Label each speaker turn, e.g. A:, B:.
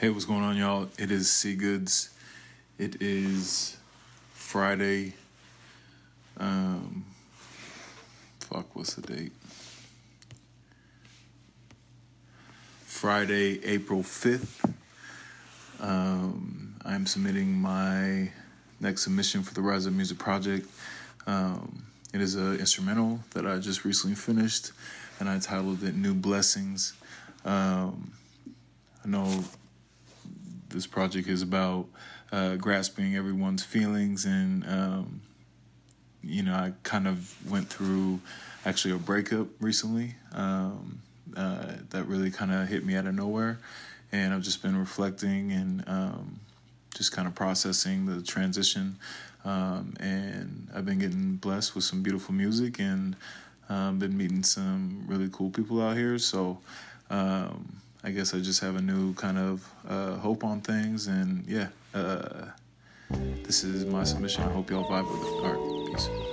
A: Hey, what's going on, y'all? It is C Goods. It is Friday. Um, fuck, what's the date? Friday, April 5th. Um, I'm submitting my next submission for the Rise of Music Project. Um, it is an instrumental that I just recently finished, and I titled it New Blessings. Um, I know this project is about uh, grasping everyone's feelings and um, you know i kind of went through actually a breakup recently um, uh, that really kind of hit me out of nowhere. And i've just been reflecting and um, just kind of processing the transition um, and i've been getting blessed with some beautiful music and um, been meeting some really cool people out here. So um, I guess I just have a new kind of uh, hope on things, and yeah, uh, this is my submission. I hope y'all vibe with it. All right, peace.